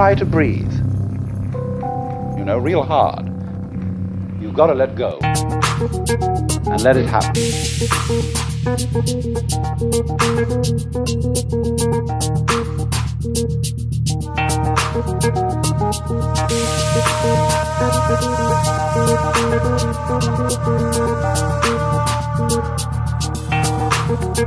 try to breathe, you know, real hard, you've got to let go and let it happen. I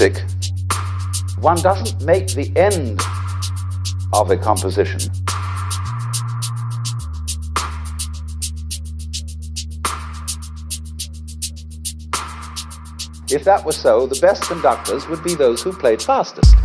music, one doesn't make the end of a composition. If that were so, the best conductors would be those who played fastest.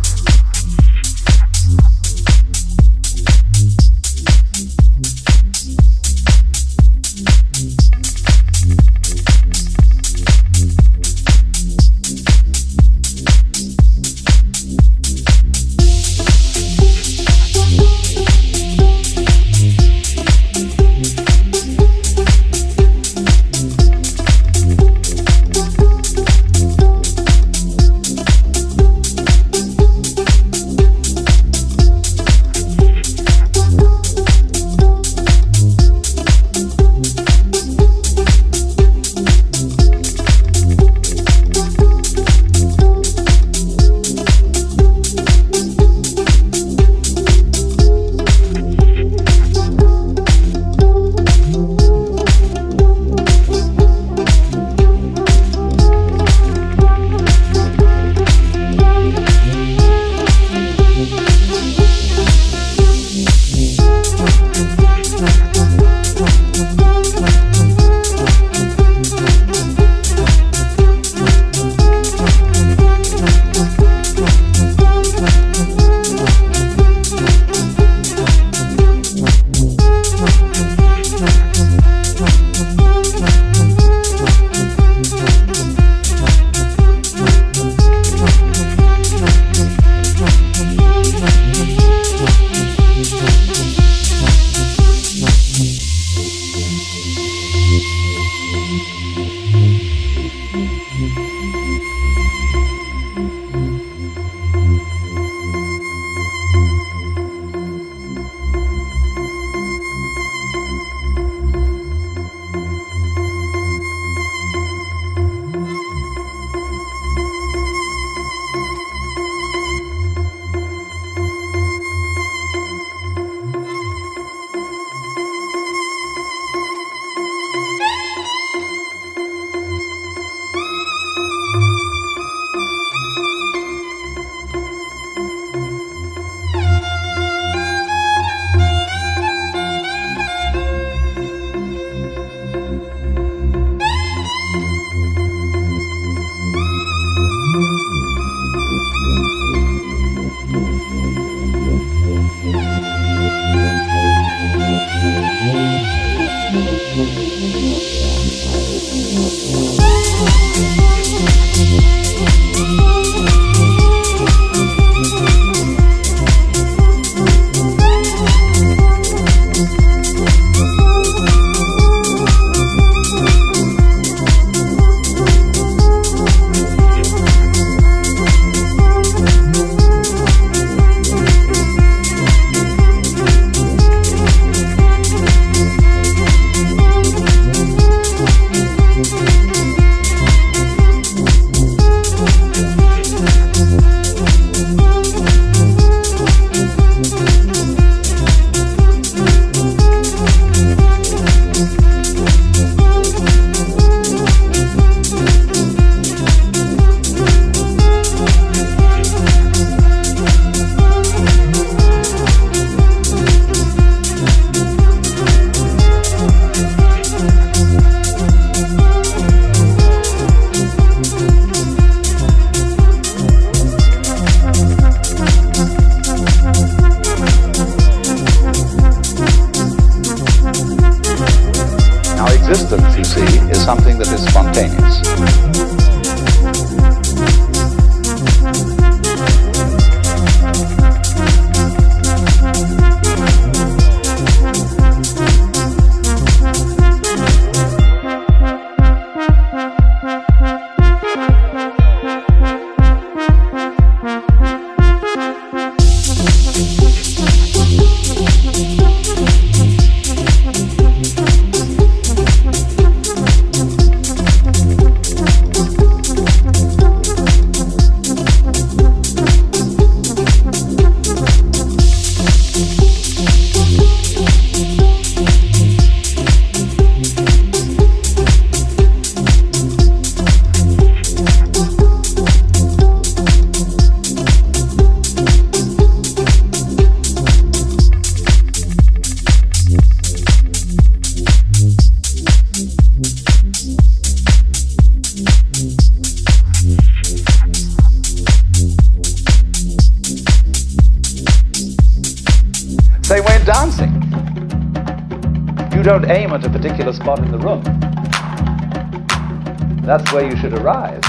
That's where you should arrive.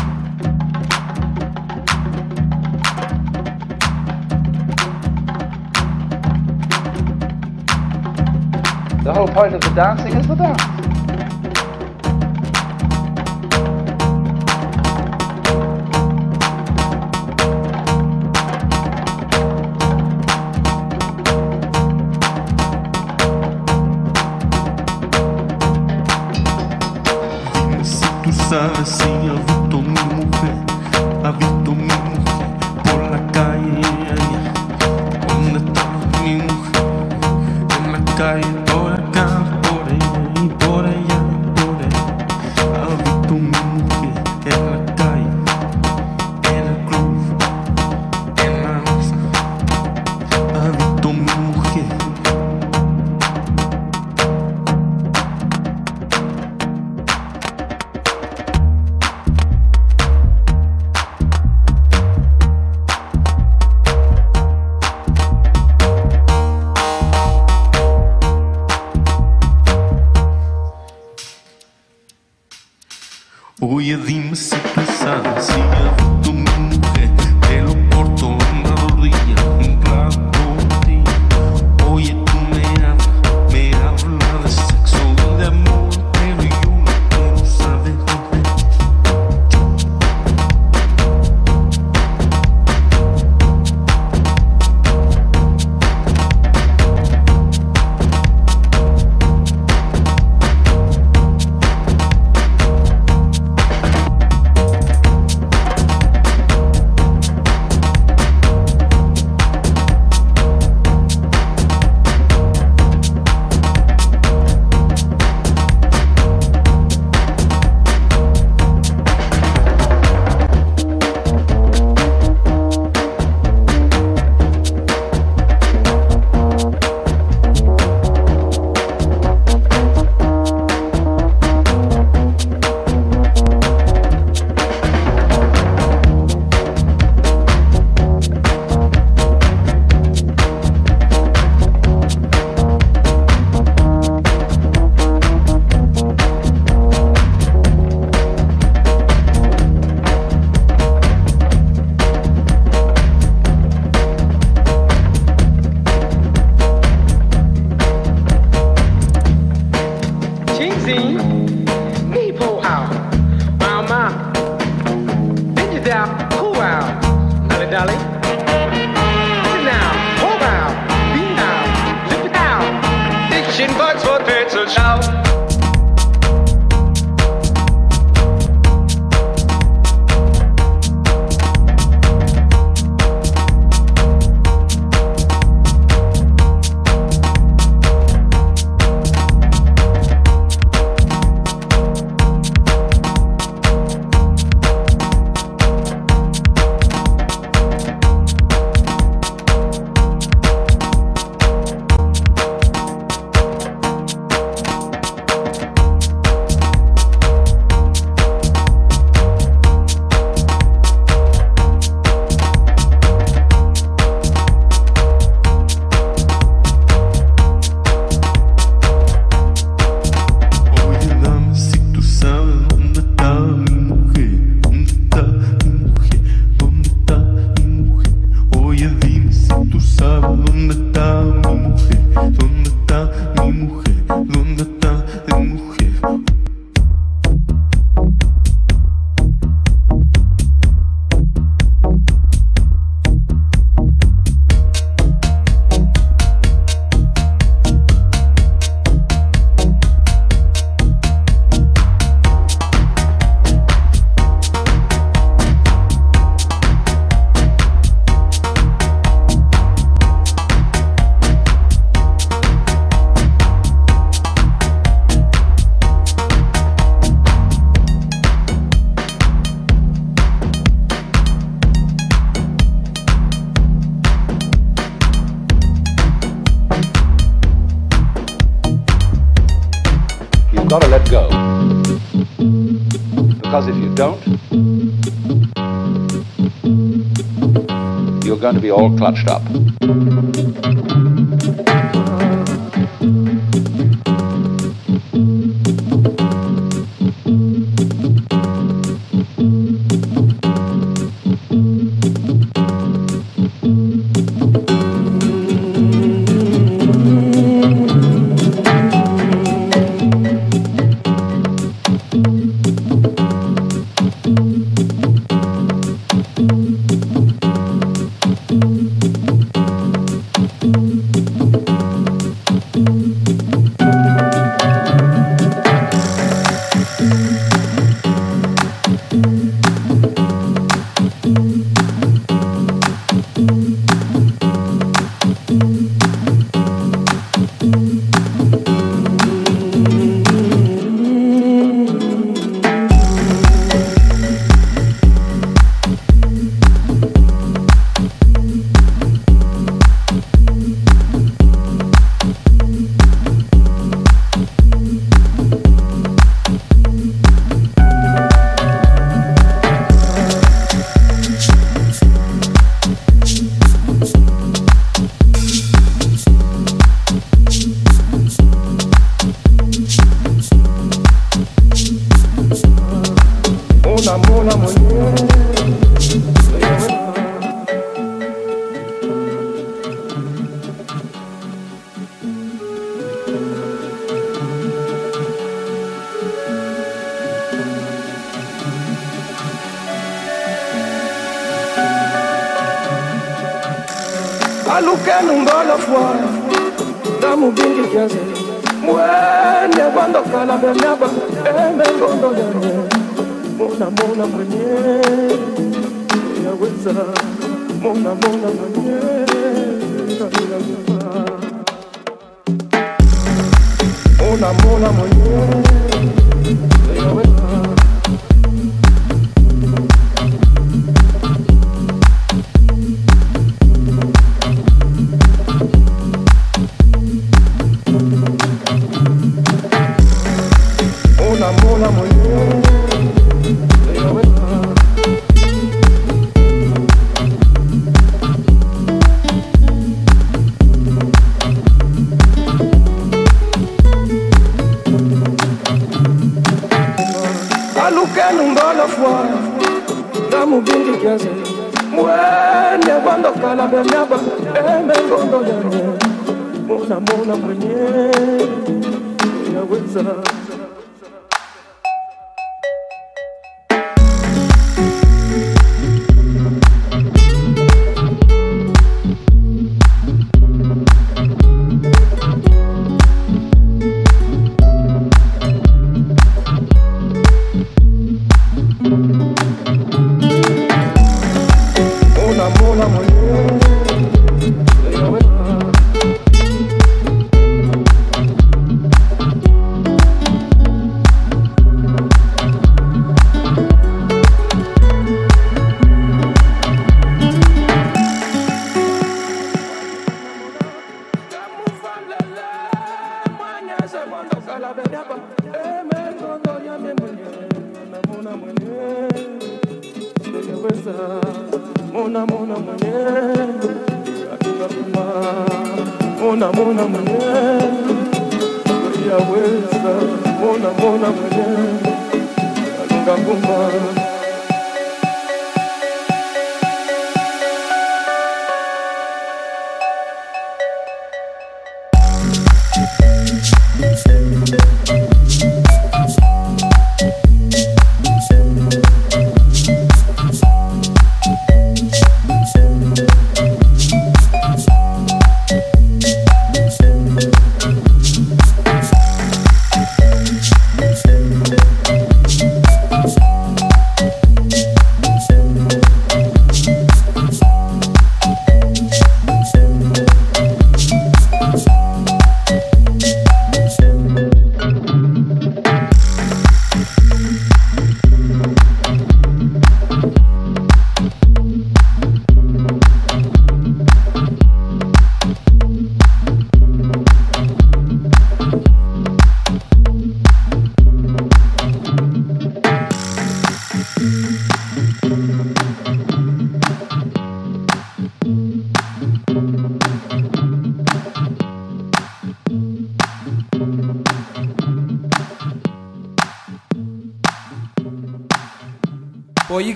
The whole point of the dancing is the dance. sky. Oh. Clutched up.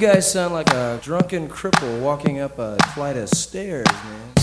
Guys sound like a drunken cripple walking up a flight of stairs, man.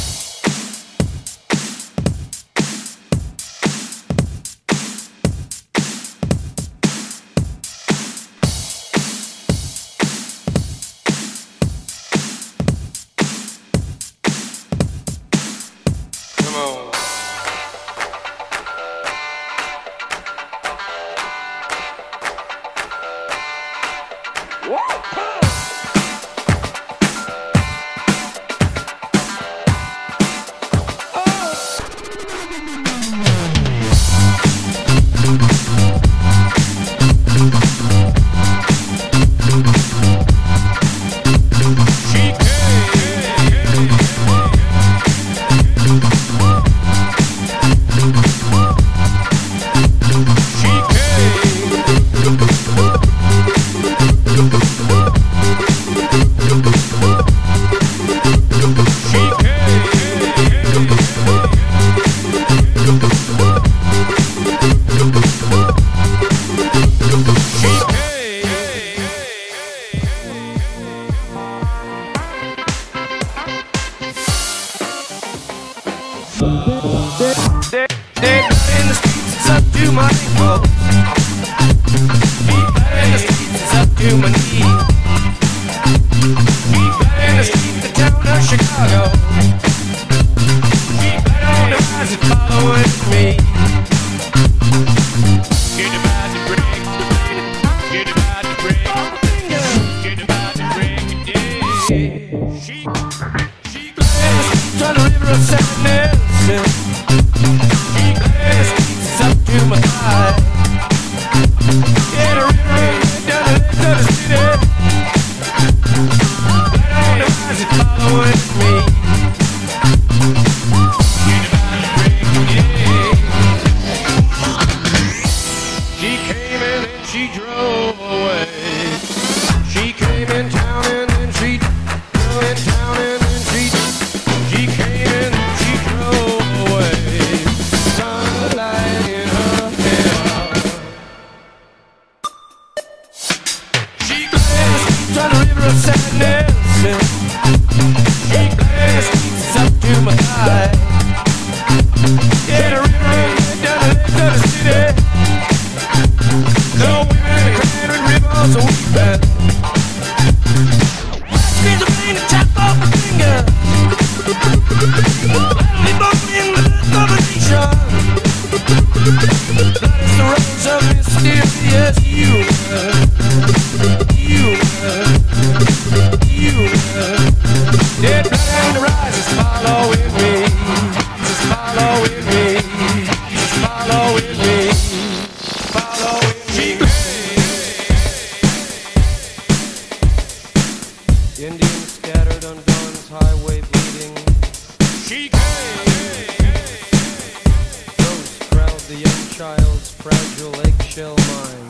child's fragile eggshell mind.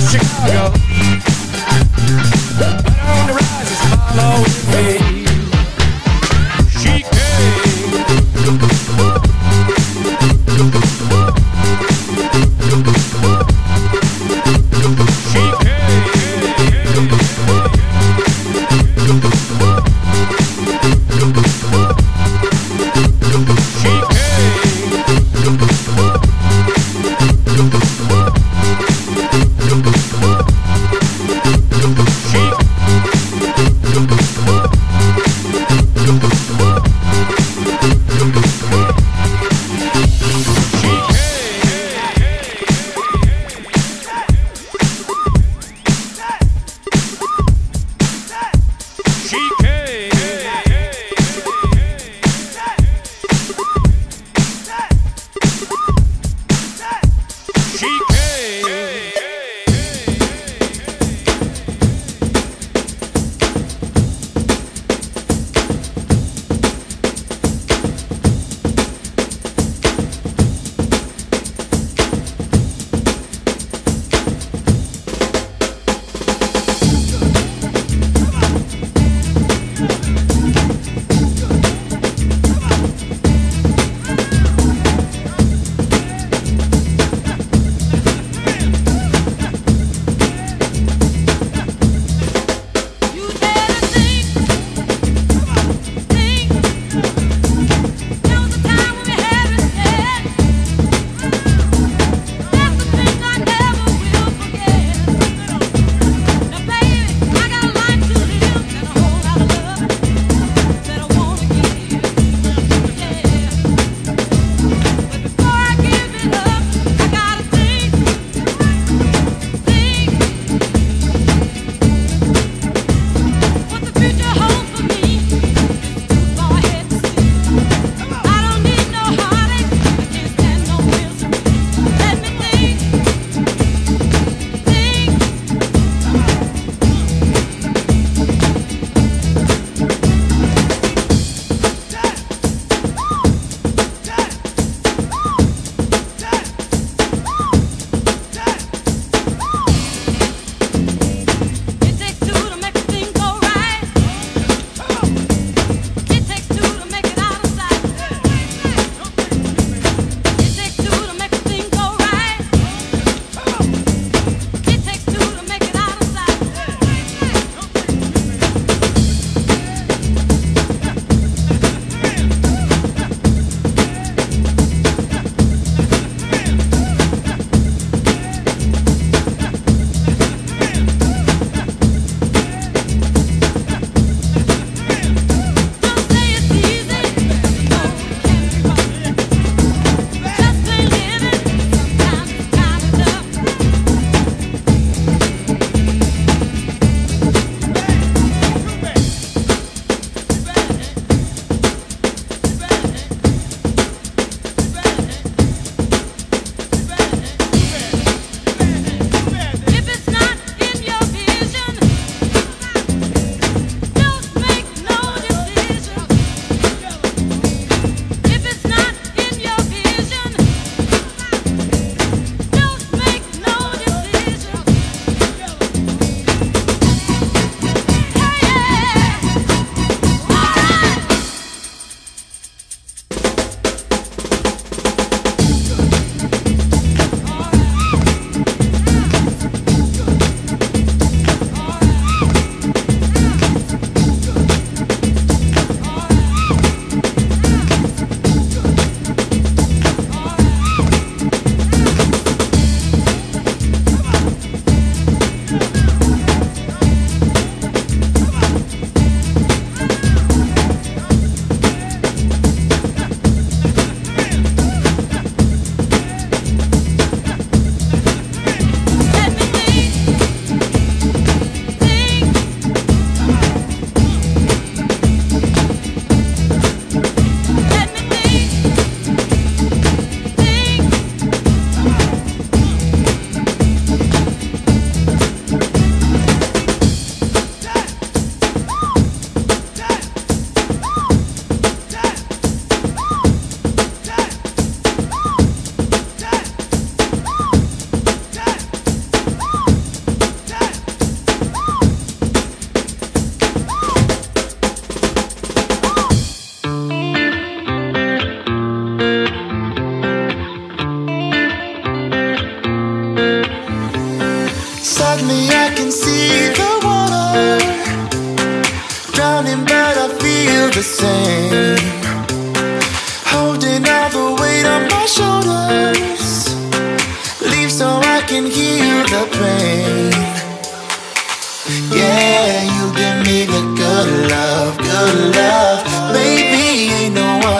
Chicago.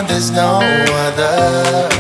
there's no other.